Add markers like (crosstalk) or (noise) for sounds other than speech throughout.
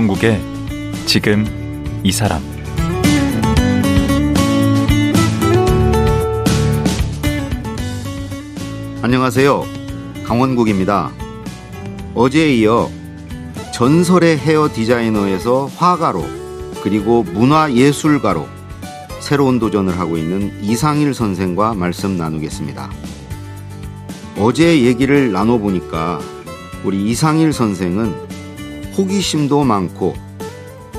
강원국의 지금 이 사람 안녕하세요. 강원국입니다. 어제에 이어 전설의 헤어 디자이너에서 화가로 그리고 문화예술가로 새로운 도전을 하고 있는 이상일 선생과 말씀 나누겠습니다. 어제 얘기를 나눠보니까 우리 이상일 선생은 호기심도 많고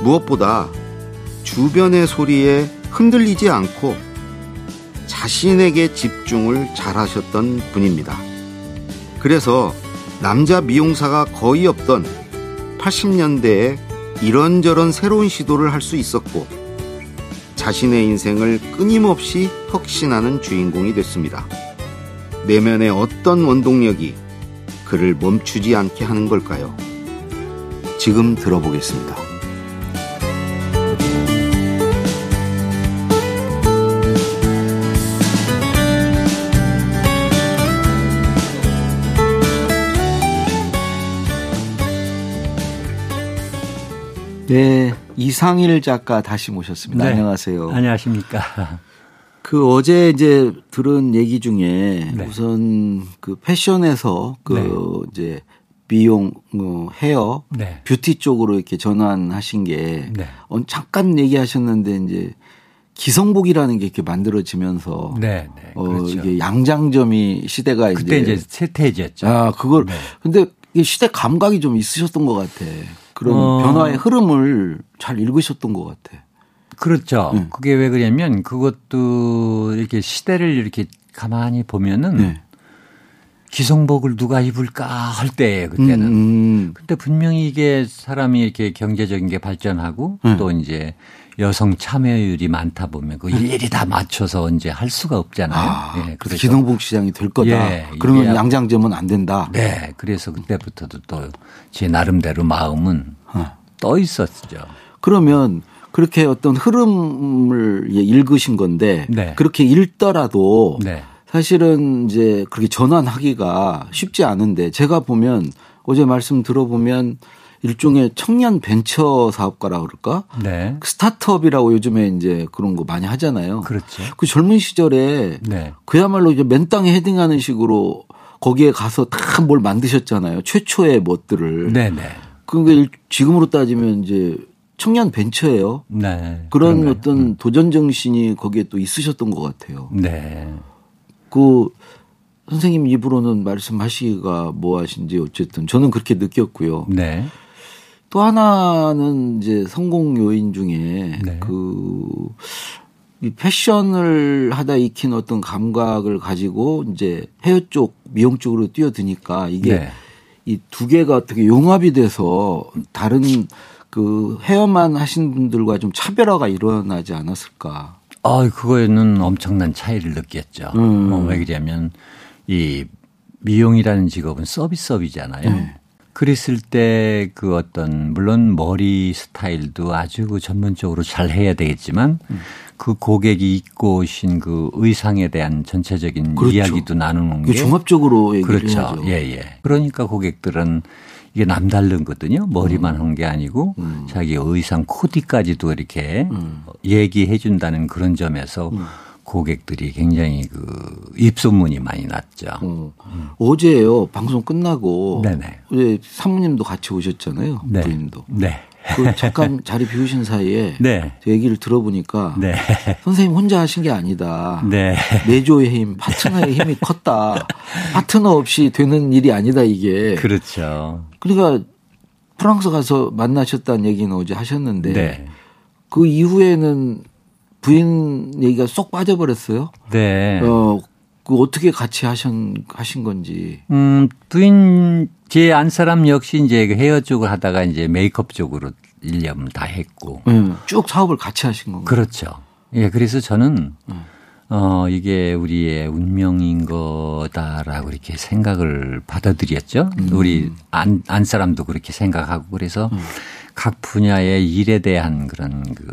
무엇보다 주변의 소리에 흔들리지 않고 자신에게 집중을 잘 하셨던 분입니다. 그래서 남자 미용사가 거의 없던 80년대에 이런저런 새로운 시도를 할 수 있었고 자신의 인생을 끊임없이 혁신하는 주인공이 됐습니다. 내면의 어떤 원동력이 그를 멈추지 않게 하는 걸까요? 지금 들어보겠습니다. 네, 이상일 작가 다시 모셨습니다. 네. 안녕하세요. 안녕하십니까. 그 어제 이제 들은 얘기 중에 네. 우선 그 패션에서 그 네. 이제 미용, 어, 헤어, 네. 뷰티 쪽으로 이렇게 전환하신 게 네. 어, 잠깐 얘기하셨는데 이제 기성복이라는 게 이렇게 만들어지면서 네, 네. 어, 그렇죠. 이게 양장점이 시대가 그때 이제 세태지였죠. 아 그걸 네. 근데 이게 시대 감각이 좀 있으셨던 것 같아. 그런 어. 변화의 흐름을 잘 읽으셨던 것 같아. 그렇죠. 네. 그게 왜 그러냐면 그것도 이렇게 시대를 이렇게 가만히 보면은 네. 기성복을 누가 입을까 할 때예요, 그때는. 음, 음. 근데 분명히 이게 사람이 이렇게 경제적인 게 발전하고 네. 또 이제 여성 참여율이 많다 보면 그 일일이 다 맞춰서 이제 할 수가 없잖아요. 아, 예, 그래서 기성복 시장이 될 거다. 예, 그러면 이게 양장점은 안 된다. 네, 그래서 그때부터도 또 제 나름대로 마음은 어. 떠 있었죠. 그러면 그렇게 어떤 흐름을 예, 읽으신 건데 네. 그렇게 읽더라도 네. 사실은 이제 그렇게 전환하기가 쉽지 않은데 제가 보면 어제 말씀 들어보면 일종의 청년 벤처 사업가라 그럴까? 네. 스타트업이라고 요즘에 이제 그런 거 많이 하잖아요. 그렇죠. 그 젊은 시절에 네. 그야말로 이제 맨 땅에 헤딩하는 식으로 거기에 가서 다 뭘 만드셨잖아요. 최초의 멋들을. 네네. 그게 지금으로 따지면 이제 청년 벤처예요. 네. 그런 그런가요? 어떤 도전 정신이 거기에 또 있으셨던 것 같아요. 네. 그 선생님 입으로는 말씀하시기가 뭐 하신지 어쨌든 저는 그렇게 느꼈고요. 네. 또 하나는 이제 성공 요인 중에 네. 그, 이 패션을 하다 익힌 어떤 감각을 가지고 이제 헤어 쪽, 미용 쪽으로 뛰어드니까 이게 네. 이두 개가 어떻게 용합이 돼서 다른 그 헤어만 하신 분들과 좀 차별화가 일어나지 않았을까. 아, 그거에는 엄청난 차이를 느꼈죠. 음. 어, 왜 그러냐면 이 미용이라는 직업은 서비스업이잖아요. 네. 그랬을 때 그 어떤 물론 머리 스타일도 아주 그 전문적으로 잘 해야 되겠지만 음. 그 고객이 입고 오신 그 의상에 대한 전체적인 그렇죠. 이야기도 나누는 그게 종합적으로 얘기를 그렇죠. 해야죠. 예, 예. 그러니까 고객들은 이게 남다르거든요. 머리만 한 게 아니고 음. 자기 의상 코디까지도 이렇게 음. 얘기해 준다는 그런 점에서 고객들이 굉장히 그 입소문이 많이 났죠. 어. 어제요 방송 끝나고 네네. 예, 사모님도 같이 오셨잖아요. 네. 부인도. 네. 그 잠깐 자리 비우신 사이에 (laughs) 네. 제 얘기를 들어보니까 네. 선생님 혼자 하신 게 아니다. 네. 내조의 힘, 파트너의 힘이 컸다. (laughs) 파트너 없이 되는 일이 아니다 이게. 그렇죠. 그러니까 프랑스 가서 만나셨다는 얘기는 어제 하셨는데 네. 그 이후에는 부인 얘기가 쏙 빠져버렸어요. 네. 어, 그 어떻게 같이 하신 하신 건지. 음, 부인 제 안 사람 역시 이제 그 헤어 쪽을 하다가 이제 메이크업 쪽으로 1년 다 했고. 예, 쭉 사업을 같이 하신 건가요? 그렇죠. 예, 그래서 저는 어, 이게 우리의 운명인 거다라고 이렇게 생각을 받아들였죠. 우리 안, 안 사람도 그렇게 생각하고 그래서 각 분야의 일에 대한 그런 그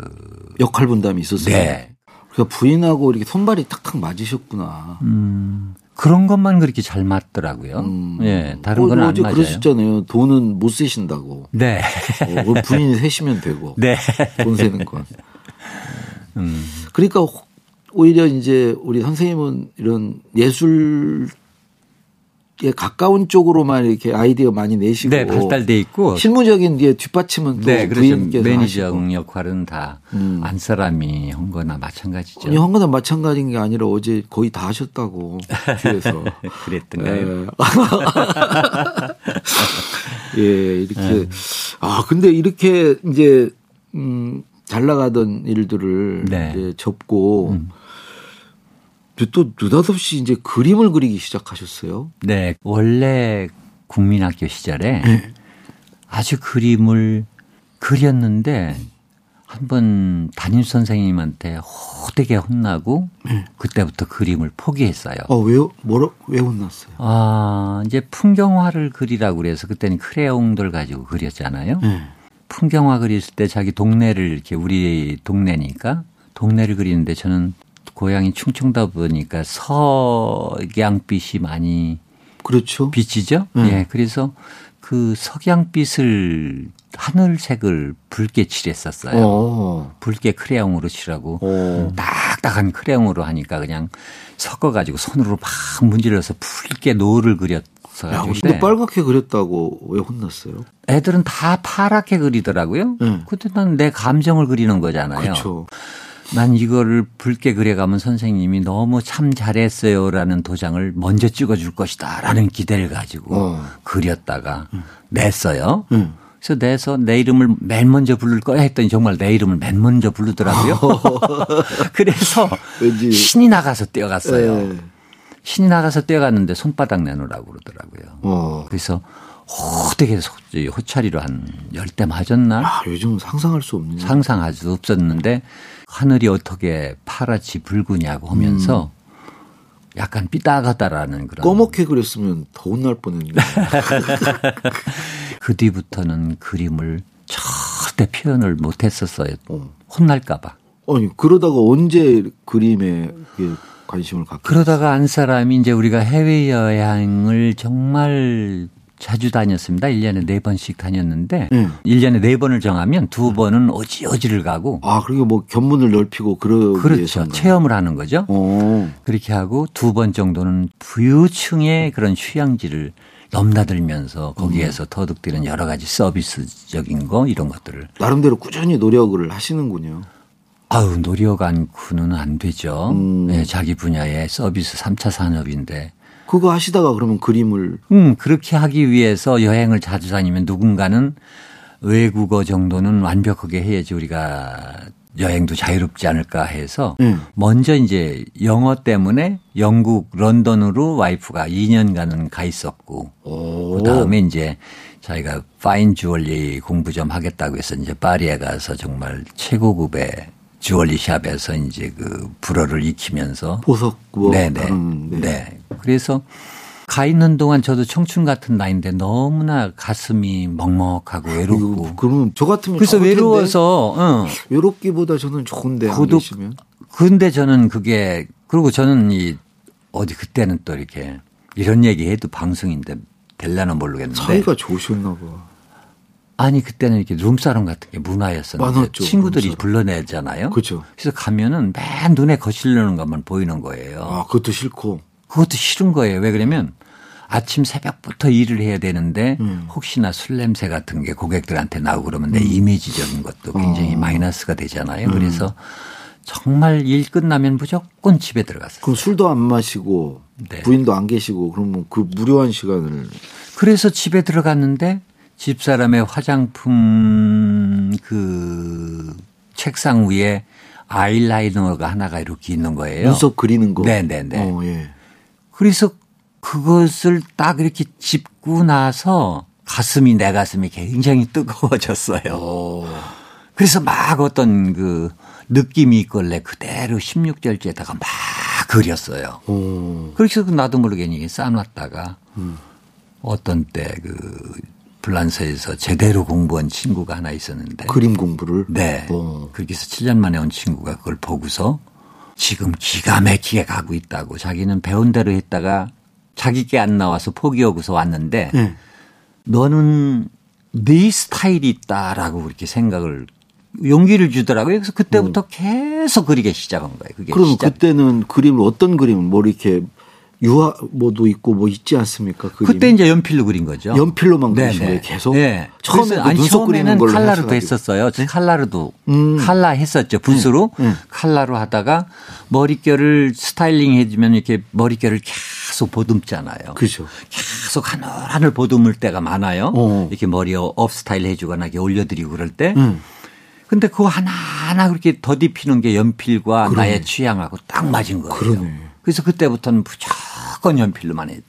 역할 분담이 있었어요. 네. 그러니까 부인하고 이렇게 손발이 탁탁 맞으셨구나. 음, 그런 것만 그렇게 잘 맞더라고요. 음. 예, 다른 어, 건안 어제 맞아요. 그러셨잖아요. 돈은 못 쓰신다고. 네. 어, 그럼 부인이 세시면 되고. 네. 돈 세는 건. 음. 그러니까 오히려 이제 우리 선생님은 이런 예술 에 가까운 쪽으로만 이렇게 아이디어 많이 내시고 네, 발달돼 있고 실무적인 뒤에 뒷받침은 또 네, 그렇죠. 매니저 하시고. 역할은 다 음. 안 사람이 한 거나 마찬가지죠. 아니 한 거나 마찬가지인 게 아니라 어제 거의 다 하셨다고 (laughs) 뒤에서. 그랬던가요? 예. (laughs) 예, 이렇게. 네. 아, 근데 이렇게 이제, 음, 잘 나가던 일들을 네. 이제 접고 음. 또 느닷없이 이제 그림을 그리기 시작하셨어요. 네, 원래 국민학교 시절에 네. 아주 그림을 그렸는데 한번 담임 선생님한테 호되게 혼나고 그때부터 그림을 포기했어요. 어, 왜요? 뭐라, 왜 혼났어요? 아, 이제 풍경화를 그리라고 그래서 그때는 크레용들 가지고 그렸잖아요. 네. 풍경화 그렸을 때 자기 동네를 이렇게 우리 동네니까 동네를 그리는데 저는 고향이 충청다 보니까 석양빛이 많이 그렇죠. 비치죠. 음. 예. 그래서 그 석양빛을 하늘색을 붉게 칠했었어요. 어. 붉게 크레용으로 칠하고 어. 딱딱한 크레용으로 하니까 그냥 섞어가지고 손으로 막 문질러서 붉게 노을을 야, 그렸어가지고 근데 빨갛게 그렸다고 왜 혼났어요? 애들은 다 파랗게 그리더라고요. 네. 그때 난 내 감정을 그리는 거잖아요. 그렇죠. 난 이거를 붉게 그려가면 선생님이 너무 참 잘했어요라는 도장을 먼저 찍어줄 것이다라는 기대를 가지고 어. 그렸다가 냈어요. 응. 그래서 내서 내 이름을 맨 먼저 부를 거야 했더니 정말 내 이름을 맨 먼저 부르더라고요. (laughs) 그래서 왠지- 신이 나가서 뛰어갔어요. 예. 신이 나가서 뛰어갔는데 손바닥 내놓으라고 그러더라고요. 어. 그래서 호되게 소- 호차리로 한 열대 맞았나? 아, 요즘 상상할 수 없는. 상상할 수 없었는데 하늘이 어떻게 파랗지 붉으냐고 하면서 약간 삐딱하다라는 그런 꺼멓게 그렸으면 더 혼날 뻔했네. (laughs) 그 뒤부터는 그림을 절대 표현을 못했었어요. 어. 혼날까봐. 아니, 그러다가 언제 그림에 관심을 갖게 그러다가 한 사람이 이제 우리가 해외 여행을 정말 자주 다녔습니다. 1년에 네번씩 다녔는데 네. 일 1년에 네번을 정하면 두번은 어지어지를 가고 아, 그리고 뭐 견문을 넓히고 그러기 그렇죠. 위해서인가? 체험을 하는 거죠. 어. 그렇게 하고 두 번 정도는 부유층의 그런 휴양지를 넘나들면서 거기에서 터득되는 여러 가지 서비스적인 거 이런 것들을 나름대로 꾸준히 노력을 하시는군요. 아우 노력 않고는 안 되죠. 음. 네, 자기 분야의 서비스 3차 산업인데 그거 하시다가 그러면 그림을 음, 그렇게 하기 위해서 여행을 자주 다니면 누군가는 외국어 정도는 완벽하게 해야지 우리가 여행도 자유롭지 않을까 해서 음. 먼저 이제 영어 때문에 영국 런던으로 와이프가 2년간은 가 있었고 오. 그 다음에 이제 자기가 파인 주얼리 공부 좀 하겠다고 해서 이제 파리에 가서 정말 최고급의 주얼리 샵에서 이제 그 불어를 익히면서 보석 뭐 네네. 다른, 네. 네. 그래서 가 있는 동안 저도 청춘 같은 나이인데 너무나 가슴이 먹먹하고 외롭고. 이거 그러면 저 같으면 그래서. 외로워서, 응. 외롭기보다 저는 좋은데 안 고독- 근데 저는 그게, 그리고 저는 이, 어디 그때는 또 이렇게 이런 얘기 해도 방송인데 될려나 모르겠는데. 사이가 좋으셨나 봐. 아니, 그때는 이렇게 룸사롱 같은 게 문화였었는데. 많았죠, 친구들이 룸사롱. 불러내잖아요. 그렇죠. 그래서 가면은 맨 눈에 거슬리는 것만 보이는 거예요. 아, 그것도 싫고. 그것도 싫은 거예요. 왜 그러면 아침 새벽부터 일을 해야 되는데 음. 혹시나 술 냄새 같은 게 고객들한테 나오고 그러면 내 이미지적인 것도 굉장히 어. 마이너스가 되잖아요. 음. 그래서 정말 일 끝나면 무조건 집에 들어갔어요. 그럼 술도 안 마시고 네. 부인도 안 계시고 그러면 그 무료한 시간을 그래서 집에 들어갔는데 집사람의 화장품 그 책상 위에 아이라이너가 하나가 이렇게 있는 거예요. 눈썹 그리는 거. 네네네. 어, 예. 그래서 그것을 딱 이렇게 짚고 나서 가슴이 내 가슴이 굉장히 뜨거워졌어요. 어. 그래서 막 어떤 그 느낌이 있걸래 그대로 16절째에다가 막 그렸어요. 어. 그래서 나도 모르게 쌓아놨다가 음. 어떤 때 그 불란서에서 제대로 공부한 친구가 하나 있었는데 그림 공부를. 네. 어. 그렇게 해서 7년 만에 온 친구가 그걸 보고서 지금 기가 막히게 가고 있다고 자기는 배운 대로 했다가 자기 게 안 나와서 포기하고서 왔는데 예. 너는 네 스타일이 있다라고 그렇게 생각을 용기를 주더라고요. 그래서 그때부터 계속 그리기 시작한 거예요. 그게 그러면 시작. 그때는 그림을 어떤 그림을 뭐 이렇게 유화 뭐도 있고 뭐 있지 않습니까? 그림. 그때 이제 연필로 그린 거죠. 연필로만 네, 그리신 네. 거예요, 계속? 네. 처음에 그래서 그 아니, 눈썹 그리는 걸로 칼라로도. 했었어요. 네? 칼라로도 음. 칼라 했었죠. 붓으로 네, 네. 칼라로 하다가 머릿결을 스타일링 해주면 이렇게 머릿결을 계속 보듬잖아요. 그죠. 계속 하늘 하늘 보듬을 때가 많아요. 어. 이렇게 머리 업 스타일 해주거나 이렇게 올려드리고 그럴 때. 음. 근데 그거 하나하나 그렇게 더딥히는 게 연필과 그러네. 나의 취향하고 딱 맞은 거예요. 그러네. 그래서 그때부터는 무조건 연필로만 했죠.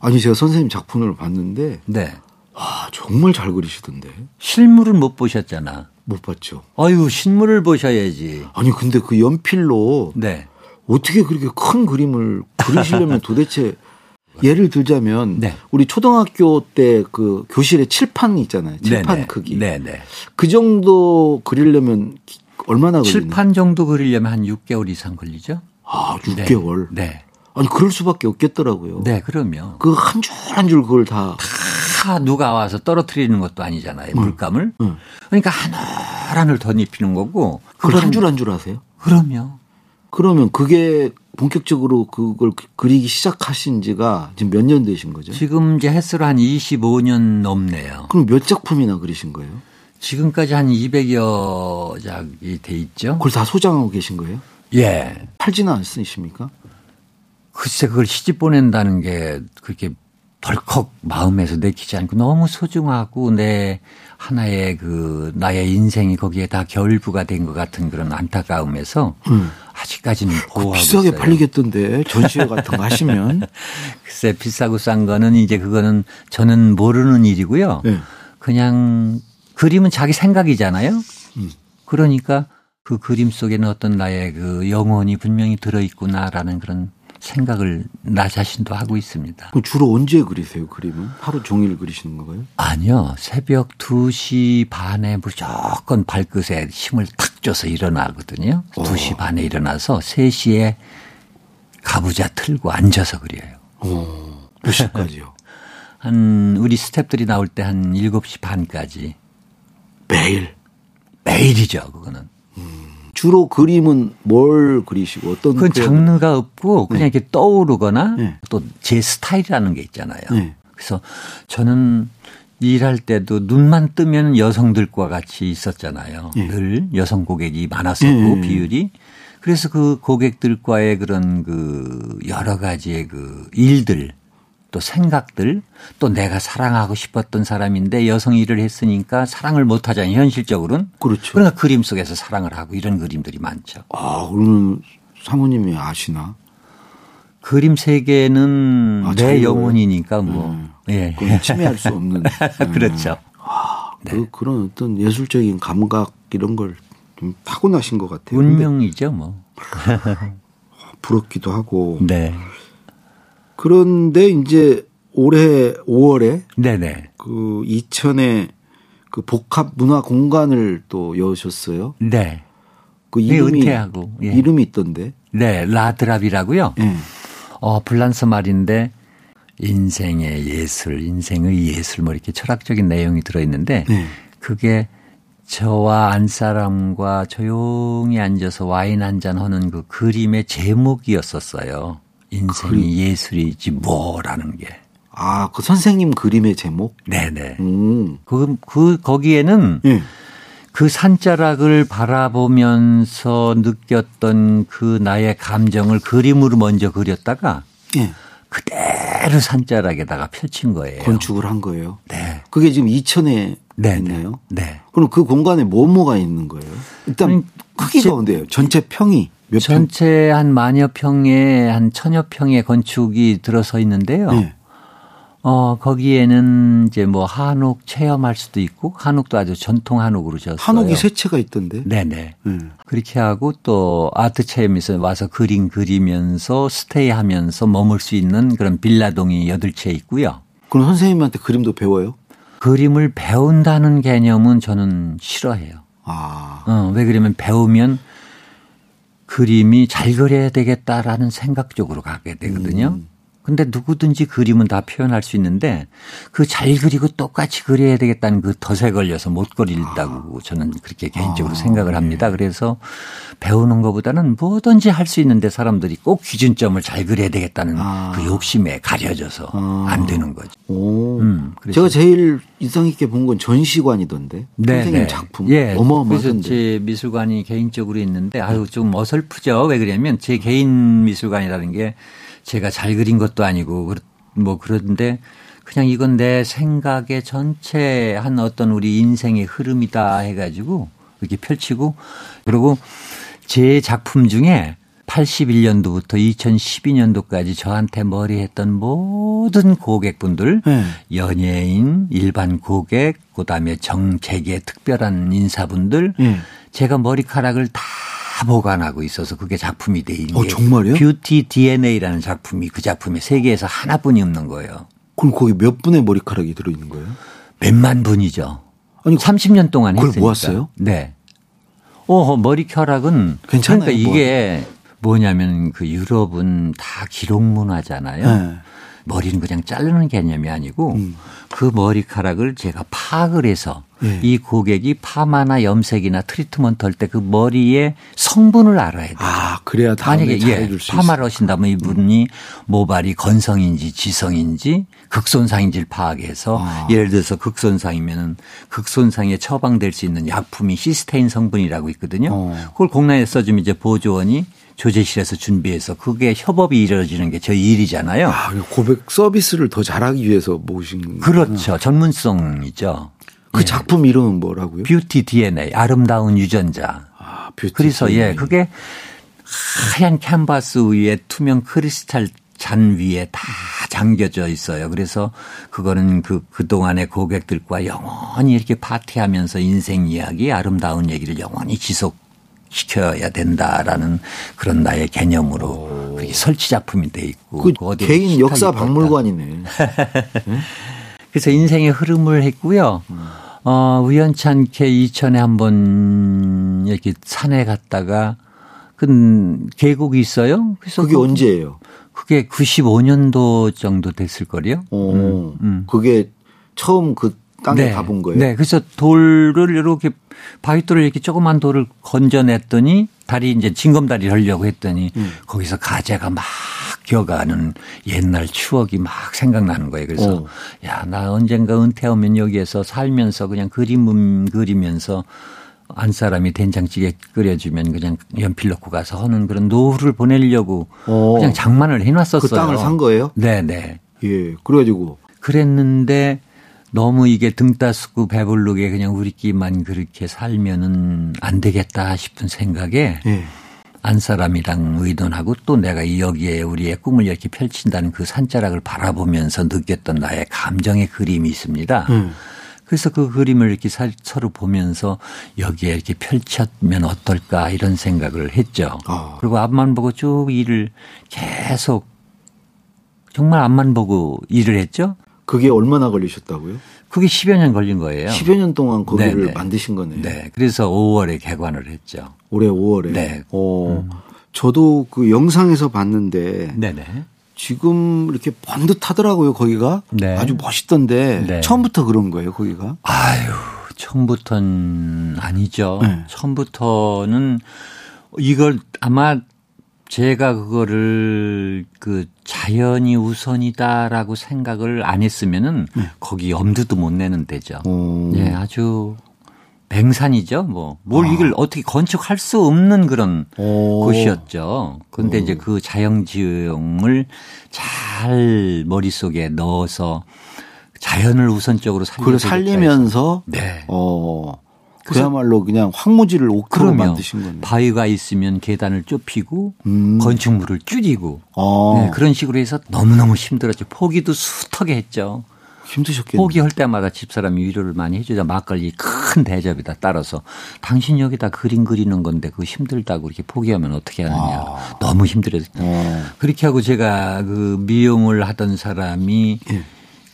아니 제가 선생님 작품을 봤는데 네. 와 정말 잘 그리시던데 실물은 못 보셨잖아. 못 봤죠. 아유, 신물을 보셔야지. 아니 근데 그 연필로 네. 어떻게 그렇게 큰 그림을 그리시려면 도대체 (laughs) 예를 들자면 네. 우리 초등학교 때 그 교실에 칠판 있잖아요. 칠판 네네. 크기. 네네. 그 정도 그리려면 기- 얼마나 걸리나요? 칠판 정도 그리려면 한 6개월 이상 걸리죠? 아, 6개월. 네. 아니 그럴 수밖에 없겠더라고요. 네, 그럼요. 그 한 줄 한 줄 그걸 다 다 누가 와서 떨어뜨리는 것도 아니잖아요. 물감을. 응. 그러니까 하늘하늘 덧입히는 거고. 그걸 한 줄 한 줄 하세요? 그럼요. 그러면 그게 본격적으로 그걸 그- 그리기 시작하신 지가 지금 몇 년 되신 거죠? 지금 이제 횟수로 한 25년 넘네요. 그럼 몇 작품이나 그리신 거예요? 지금까지 한 200여 작이 돼 있죠? 그걸 다 소장하고 계신 거예요? 예. 팔지는 않으십니까? 글쎄 그걸 시집 보낸다는 게 그렇게 덜컥 마음에서 내키지 않고 너무 소중하고 내 하나의 그 나의 인생이 거기에 다 결부가 된 것 같은 그런 안타까움에서 아직까지는 보호하고 음. 비싸게 있어요. 팔리겠던데 전시회 같은 거 하시면 (laughs) 글쎄 비싸고 싼 거는 이제 그거는 저는 모르는 일이고요. 네. 그냥 그림은 자기 생각이잖아요. 음. 그러니까 그 그림 속에는 어떤 나의 그 영혼이 분명히 들어있구나라는 그런 생각을 나 자신도 하고 있습니다. 주로 언제 그리세요 그림은? 하루 종일 그리시는 건가요? 아니요. 새벽 2시 반에 무조건 발끝에 힘을 탁 줘서 일어나거든요. 2시 반에 일어나서 3시에 가부좌 틀고 앉아서 그려요. 어, 몇 시까지요? (laughs) 한 우리 스탭들이 나올 때 한 7시 반까지 매일. 매일이죠. 그거는. 주로 그림은 뭘 그리시고 어떤 그건 때- 장르가 없고 그냥 이렇게 떠오르거나 네. 또제 스타일이라는 게 있잖아요. 네. 그래서 저는 일할 때도 눈만 뜨면 여성들과 같이 있었잖아요. 네. 늘 여성 고객이 많았었고 네. 비율이. 그래서 그 고객들과의 그런 그 여러 가지의 그 일들 또 생각들 또 내가 사랑하고 싶었던 사람인데 여성 일을 했으니까 사랑을 못 하잖아요. 현실적으로는. 그렇죠. 그러니까 그림 속에서 사랑을 하고 이런 그림들이 많죠. 아, 그러면 사모님이 아시나? 그림 세계는 아, 내? 영혼이니까 뭐. 음. 예. 침해할 수 없는. 음. (laughs) 그렇죠. 그, 그런 어떤 예술적인 감각 이런 걸 좀 타고나신 것 같아요. 운명이죠, 뭐. (laughs) 부럽기도 하고. 네. 그런데 이제 올해 5월에 네네. 그 이천에 그 복합 문화 공간을 또 여셨어요. 네. 그 네, 이름이 은퇴하고, 예. 이름이 있던데. 네. 라드랍이라고요. 예. 어, 불란서 말인데 인생의 예술, 인생의 예술 뭐 이렇게 철학적인 내용이 들어 있는데 네. 그게 저와 안 사람과 조용히 앉아서 와인 한 잔 하는 그 그림의 제목이었었어요. 인생이 예술이지 뭐라는 게. 아, 그 선생님 그림의 제목? 네네. 음. 그, 그, 거기에는 예. 그 산자락을 바라보면서 느꼈던 그 나의 감정을 그림으로 먼저 그렸다가 예. 그대로 산자락에다가 펼친 거예요. 건축을 한 거예요. 네. 그게 지금 이천에 네. 있나요? 네. 그럼 그 공간에 뭐뭐가 있는 거예요? 일단 아니, 크기가 어때요? 전체 평이? 전체 한 만여 평에 한 천여 평의 건축이 들어서 있는데요. 네. 어, 거기에는 이제 뭐 한옥 체험할 수도 있고 한옥도 아주 전통 한옥으로 졌어요. 한옥이 세 채가 있던데. 네네. 네. 그렇게 하고 또 아트 체험에서 와서 그림 그리면서 스테이하면서 머물 수 있는 그런 빌라동이 여덟 채 있고요. 그럼 선생님한테 그림도 배워요? 그림을 배운다는 개념은 저는 싫어해요. 아. 어, 왜 그러면 배우면 그림이 잘 그려야 되겠다라는 생각 쪽으로 가게 되거든요. 음. 근데 누구든지 그림은 다 표현할 수 있는데 그 잘 그리고 똑같이 그려야 되겠다는 그 덫에 걸려서 못 그린다고 저는 그렇게 개인적으로 아, 생각을 합니다. 그래서 배우는 것보다는 뭐든지 할 수 있는데 사람들이 꼭 기준점을 잘 그려야 되겠다는 아. 그 욕심에 가려져서 아. 안 되는 거죠. 오. 음, 제가 제일 인상 깊게 본 건 전시관이던데. 선생님 작품. 예. 어마어마한데. 제 미술관이 개인적으로 있는데 아유 좀 어설프죠. 왜 그러냐면 제 개인 미술관이라는 게 제가 잘 그린 것도 아니고 뭐 그런데 그냥 이건 내 생각의 전체 한 어떤 우리 인생의 흐름이다 해가지고 이렇게 펼치고 그리고 제 작품 중에 81년도부터 2012년도까지 저한테 머리 했던 모든 고객분들 네. 연예인, 일반 고객, 그 다음에 정책의 특별한 인사분들 예. 제가 머리카락을 다 보관하고 있어서 그게 작품이 돼 있는 어, 게 정말요? 뷰티 DNA라는 작품이 그 작품에 세계에서 하나뿐이 없는 거예요. 그럼 거기 몇 분의 머리카락이 들어있는 거예요? 몇만 분이죠. 아니, 30년 동안 그걸 했으니까. 모았어요? 네. 어, 머리카락은 괜찮아요, 그러니까 이게 뭐냐면 그 유럽은 다 기록 문화잖아요. 네. 머리는 그냥 자르는 개념이 아니고 음. 그 머리카락을 제가 파악을 해서 예. 이 고객이 파마나 염색이나 트리트먼트 할 때 그 머리의 성분을 알아야 돼요. 아, 그래야 만약에 예, 파마를. 하신다면 이분이 모발이 건성인지 지성인지 극손상인지를 파악해서 아. 예를 들어서 극손상이면은 극손상에 처방될 수 있는 약품이 시스테인 성분이라고 있거든요. 어. 그걸 공란에 써주면 이제 보조원이 조제실에서 준비해서 그게 협업이 이루어지는 게 저희 일이잖아요. 아, 고객 서비스를 더 잘하기 위해서 모신. 그렇죠. 전문성이죠. 그 작품 이름은 뭐라고요? 뷰티 DNA 아름다운 유전자. 아, 뷰티. 그래서 예, 디자인. 그게 하얀 캔버스 위에 투명 크리스탈 잔 위에 다 잠겨져 있어요. 그래서 그거는 그, 그동안의 고객들과 영원히 이렇게 파티하면서 인생 이야기, 아름다운 얘기를 영원히 지속시켜야 된다라는 그런 나의 개념으로 그렇게 설치 작품이 돼 있고. 그 어디에 개인 역사. 박물관이네. (laughs) 그래서 인생의 흐름을 했고요. 어, 우연치 않게 이천에 한 번 이렇게 산에 갔다가 그 계곡이 있어요. 그래서 그게 그- 언제예요? 그게 95년도 정도 됐을 거요. 어, 음. 그게 처음 그 땅에 가본 거예요? 네. 그래서 돌을 이렇게 바위돌을 이렇게 조그만 돌을 건져냈더니 다리 이제 징검다리를 하려고 했더니 음. 거기서 가재가 막 기어가는 옛날 추억이 막 생각나는 거예요. 그래서 어. 야, 나 언젠가 은퇴하면 여기에서 살면서 그냥 그림 음 그리면서 안 사람이 된장찌개 끓여주면 그냥 연필 넣고 가서 하는 그런 노후를 보내려고 어. 그냥 장만을 해놨었어요. 그 땅을 산 거예요? 네네. 예. 그래가지고 그랬는데 너무 이게 등 따스고 배부르게 그냥 우리끼리만 그렇게 살면은 안 되겠다 싶은 생각에 예. 안 사람이랑 의논하고 또 내가 이 여기에 우리의 꿈을 이렇게 펼친다는 그 산자락을 바라보면서 느꼈던 나의 감정의 그림이 있습니다. 음. 그래서 그 그림을 이렇게 살- 서로 보면서 여기에 이렇게 펼쳤면 어떨까 이런 생각을 했죠. 아. 그리고 앞만 보고 쭉 일을 계속 정말 앞만 보고 일을 했죠. 그게 얼마나 걸리셨다고요? 그게 10여 년 걸린 거예요. 10여 년 동안 거기를 네네. 만드신 거네요. 네. 그래서 5월에 개관을 했죠. 올해 5월에. 네. 어, 저도 그 영상에서 봤는데 네네. 지금 이렇게 번듯하더라고요, 거기가. 네. 아주 멋있던데 네. 처음부터 그런 거예요, 거기가. 아유, 처음부터는 아니죠. 네. 처음부터는 이걸 아마 제가 그거를 그 자연이 우선이다라고 생각을 안 했으면은 거기 엄두도 못 내는 데죠. 어. 예, 아주 맹산이죠. 뭐, 뭘 이걸 어떻게 건축할 수 없는 그런 오. 곳이었죠. 근데 이제 그 자연지형을 잘 머릿속에 넣어서 자연을 우선적으로 살려주겠다 살리면서 네. 어 그야말로 그냥 황무지를 옥토로 만드신 거네요. 바위가 있으면 계단을 좁히고 음. 건축물을 줄이고 어. 네, 그런 식으로 해서 너무너무 힘들었죠. 포기도 숱하게 했죠. 힘드셨겠네요. 포기할 때마다 집사람이 위로를 많이 해주자 막걸리 큰 대접에다 따라서 당신 여기다 그림 그리는 건데 그거 힘들다고 이렇게 포기하면 어떻게 하느냐. 너무 힘들어서. 어. 그렇게 하고 제가 그 미용을 하던 사람이 예.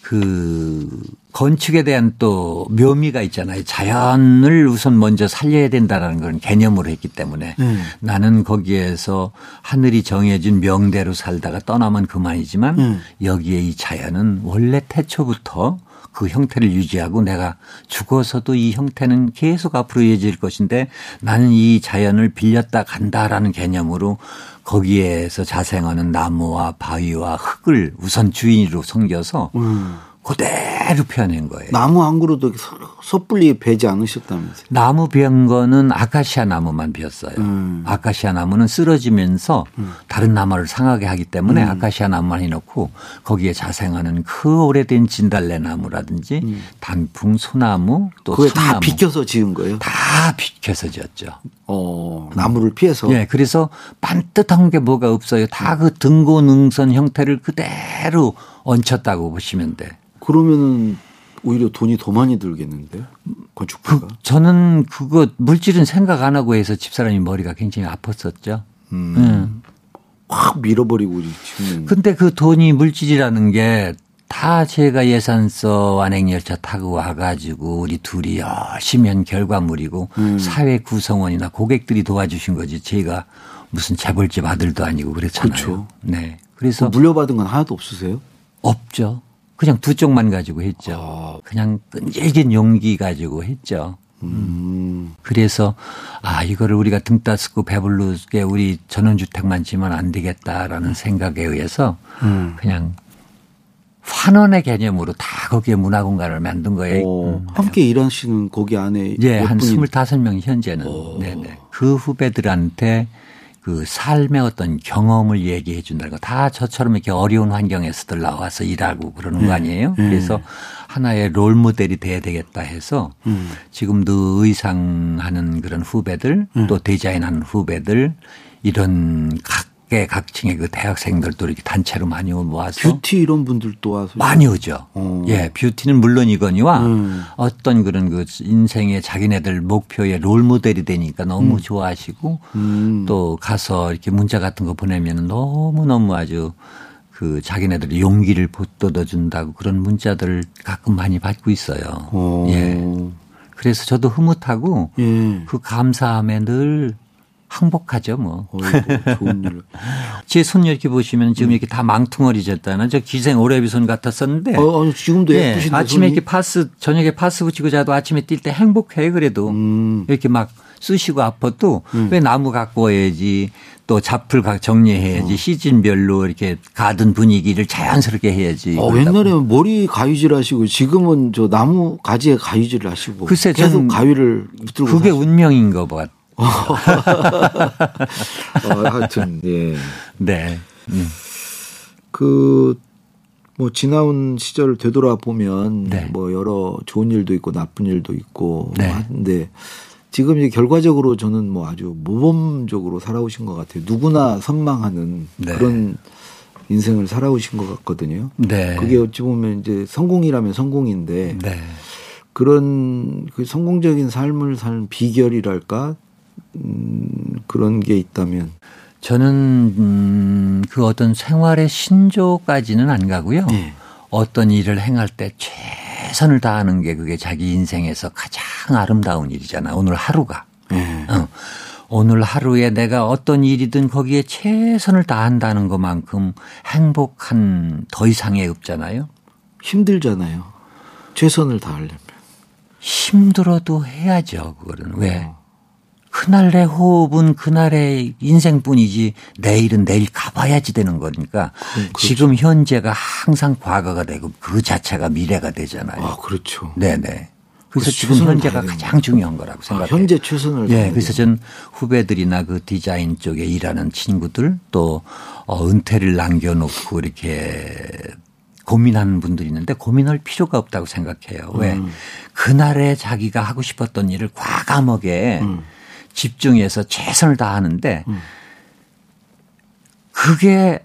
그 건축에 대한 또 묘미가 있잖아요. 자연을 우선 먼저 살려야 된다라는 그런 개념으로 했기 때문에 네. 나는 거기에서 하늘이 정해진 명대로 살다가 떠나면 그만이지만 네. 여기에 이 자연은 원래 태초부터 그 형태를 유지하고 내가 죽어서도 이 형태는 계속 앞으로 이어질 것인데 나는 이 자연을 빌렸다 간다라는 개념으로 거기에서 자생하는 나무와 바위와 흙을 우선 주인으로 섬겨서 음. 그대로 표현한 거예요. 나무 한 그루도 서- 섣불리 베지 않으셨다면서요. 나무 비운 거는 아카시아 나무만 비었어요. 음. 아카시아 나무는 쓰러지면서 다른 나무를 상하게 하기 때문에 음. 아카시아 나무만 해놓고 거기에 자생하는 그 오래된 진달래 나무라든지 단풍, 소나무 또 음. 그게 다 순나무 비켜서 지은 거예요. 다 비켜서 지었죠. 어, 나무를 피해서. 예, 그래서 반듯한 게 뭐가 없어요. 다 그 등고능선 형태를 그대로 얹혔다고 보시면 돼. 그러면은 오히려 돈이 더 많이 들겠는데 건축가가. 저는 그거 물질은 생각 안 하고 해서 집사람이 머리가 굉장히 아팠었죠. 음. 확 밀어버리고 지금. 근데 그 돈이 물질이라는 게 다 제가 예산서 완행열차 타고 와가지고 우리 둘이 열심히 한 결과물이고 음. 사회 구성원이나 고객들이 도와주신 거지 제가 무슨 재벌집 아들도 아니고 그랬잖아요. 그렇죠. 네. 그래서 물려받은 건 하나도 없으세요? 없죠. 그냥 두 쪽만 가지고 했죠. 아. 그냥 끈질긴 용기 가지고 했죠. 음. 그래서 아 이거를 우리가 등 따스고 배불르게 우리 전원주택만 지면 안 되겠다라는 생각에 의해서 음. 그냥 환원의 개념으로 다 거기에 문화공간을 만든 거예요. 어, 음. 함께 일하시는 거기 안에 예, 몇한 분이 25명 현재는. 오. 네네. 그 후배들한테 그 삶의 어떤 경험을 얘기해 준다는 거. 다 저처럼 이렇게 어려운 환경에서들 나와서 일하고 그러는 거 아니에요? 네. 그래서 하나의 롤 모델이 돼야 되겠다 해서 음. 지금도 의상하는 그런 후배들 음. 또 디자인하는 후배들 이런 각 계 각층의 그 대학생들도 이렇게 단체로 많이 모아서 뷰티 이런 분들도 와서 많이 오죠. 어. 예, 뷰티는 물론이거니와 음. 어떤 그런 그 인생의 자기네들 목표의 롤 모델이 되니까 너무 좋아하시고 음. 또 가서 이렇게 문자 같은 거 보내면 너무 너무 아주 그 자기네들이 용기를 북돋아 준다고 그런 문자들을 가끔 많이 받고 있어요. 어. 예. 그래서 저도 흐뭇하고 예. 그 감사함에 늘 항복하죠 뭐. 어이구, 좋은 일. (laughs) 제 손 이렇게 보시면 지금 이렇게 다 망퉁어리 졌다는 저 기생 오래비 손 같았었는데 어, 아니, 지금도 예, 예쁘신데. 아침에 손이? 이렇게 파스 저녁에 파스 붙이고 자도 아침에 뛸 때 행복해 그래도 음. 이렇게 막 쑤시고 아파도 왜 나무 갖고 와야지 또 잡풀 각 정리해야지 어. 시즌별로 이렇게 가든 분위기를 자연스럽게 해야지. 어, 옛날에는 머리 가위질 하시고 지금은 저 나무 가지에 가위질 하시고 글쎄, 계속 가위를 붙들고 그게 사시- 운명인 거 봐. 어, 하여튼 예. 네. 음. 그, 뭐, 지나온 시절을 되돌아 보면, 네. 뭐, 여러 좋은 일도 있고, 나쁜 일도 있고, 네. 뭐 하는데, 지금 이제 결과적으로 저는 뭐 아주 모범적으로 살아오신 것 같아요. 누구나 선망하는 네. 그런 인생을 살아오신 것 같거든요. 네. 그게 어찌 보면 이제 성공이라면 성공인데, 네. 그런 그 성공적인 삶을 사는 비결이랄까, 음, 그런 게 있다면, 저는 음, 그 어떤 생활의 신조까지는 안 가고요. 네. 어떤 일을 행할 때 최선을 다하는 게 그게 자기 인생에서 가장 아름다운 일이잖아. 오늘 하루가. 예. 어. 오늘 하루에 내가 어떤 일이든 거기에 최선을 다한다는 것만큼 행복한 더 이상의 없잖아요. 힘들잖아요. 최선을 다하려면. 힘들어도 해야죠. 그거는 왜? 그날의 호흡은 그날의 인생뿐이지 내일은 내일 가봐야지 되는 거니까 지금 현재가 항상 과거가 되고 그 자체가 미래가 되잖아요. 아, 그렇죠. 네네. 그래서 그래서 지금 현재가 가장 중요한 거라고 아, 생각해요. 현재 최선을 예, 다해야 그래서 전 후배들이나 그 디자인 쪽에 일하는 친구들 또 어, 은퇴를 남겨놓고 이렇게 고민하는 분들이 있는데 고민할 필요가 없다고 생각해요. 왜? 음. 그날에 자기가 하고 싶었던 일을 과감하게 음. 집중해서 최선을 다하는데 그게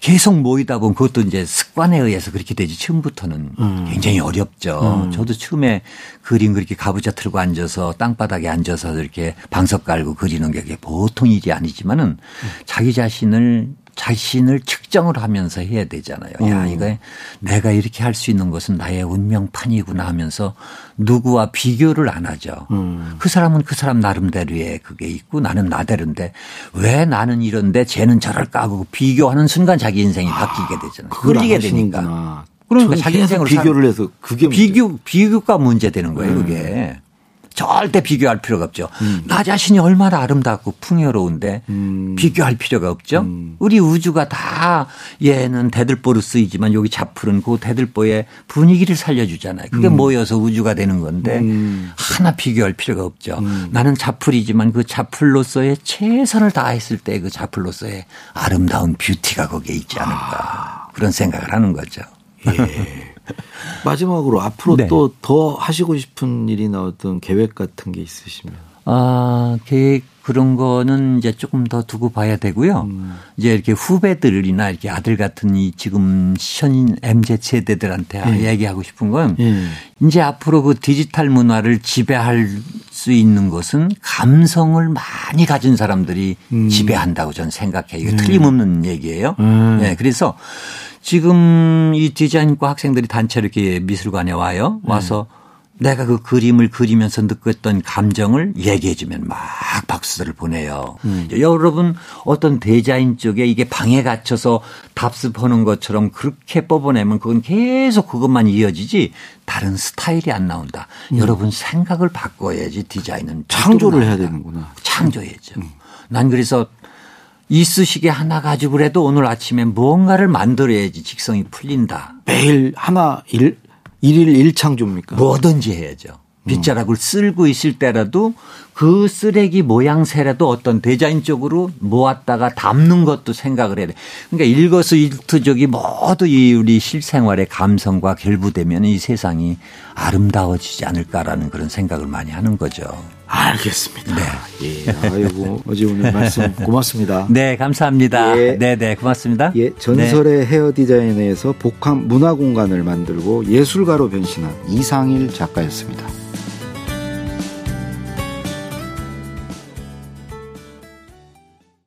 계속 모이다 보면 그것도 이제 습관에 의해서 그렇게 되지 처음부터는 음. 굉장히 어렵죠. 저도 처음에 그림 그렇게 가부좌 틀고 앉아서 땅바닥에 앉아서 이렇게 방석 깔고 그리는 게 보통 일이 아니지만은 자기 자신을 자신을 측정을 하면서 해야 되잖아요. 야, 음. 이거 내가 이렇게 할 수 있는 것은 나의 운명판이구나 하면서 누구와 비교를 안 하죠. 음. 그 사람은 그 사람 나름대로의 그게 있고 나는 나대로인데 왜 나는 이런데 쟤는 저럴까 하고 비교하는 순간 자기 인생이 바뀌게 되잖아요. 끌리게. 되니까. 그러니까 자기 인생으로 비교를 해서 그게 비교 비교가 문제 되는 거예요. 음. 그게 절대 비교할 필요가 없죠. 나 자신이 얼마나 아름답고 풍요로운데 음. 비교할 필요가 없죠. 우리 우주가 다 얘는 대들보로 쓰이지만 여기 자풀은 그 대들보의 분위기를 살려주잖아요. 그게 모여서 우주가 되는 건데 음. 하나 비교할 필요가 없죠. 나는 자풀이지만 그 자풀로서의 최선을 다했을 때 그 자풀로서의 아름다운 뷰티가 거기에 있지 않을까 그런 생각을 하는 거죠. 예. (laughs) 마지막으로 앞으로 네. 또더 하시고 싶은 일이나 어떤 계획 같은 게 있으시면 아, 계획 그런 거는 이제 조금 더 두고 봐야 되고요. 음. 이제 이렇게 후배들이나 이렇게 아들 같은 이 지금 현 MZ 세대들한테 얘기하고 싶은 건 예. 이제 앞으로 그 디지털 문화를 지배할 수 있는 것은 감성을 많이 가진 사람들이 지배한다고 저는 생각해요. 이거 틀림없는 얘기예요. 음. 네, 그래서 지금 이 디자인과 학생들이 단체로 이렇게 미술관에 와요. 와서 내가 그 그림을 그리면서 느꼈던 감정을 얘기해 주면 막 박수들을 보내요. 여러분 어떤 디자인 쪽에 이게 방에 갇혀서 답습하는 것처럼 그렇게 뽑아내면 그건 계속 그것만 이어지지 다른 스타일이 안 나온다. 여러분 생각을 바꿔야지 디자인은 창조를 해야. 되는구나. 창조해야죠. 난 그래서 이쑤시개 하나 가지고라도 오늘 아침에 뭔가를 만들어야지 직성이 풀린다. 매일 하나 일 일일 일창조입니까? 뭐든지 해야죠. 빗자락을 쓸고 있을 때라도 그 쓰레기 모양새라도 어떤 디자인 쪽으로 모았다가 담는 것도 생각을 해야 돼. 그러니까 일거수일투족이 모두 이 우리 실생활의 감성과 결부되면 이 세상이 아름다워지지 않을까라는 그런 생각을 많이 하는 거죠. 알겠습니다. 예. 아이고 어제 오늘 말씀 고맙습니다. (laughs) 네, 감사합니다. 예. 네, 네, 고맙습니다. 예, 전설의 헤어 디자인에서 복합 문화 공간을 만들고 예술가로 변신한 이상일 작가였습니다.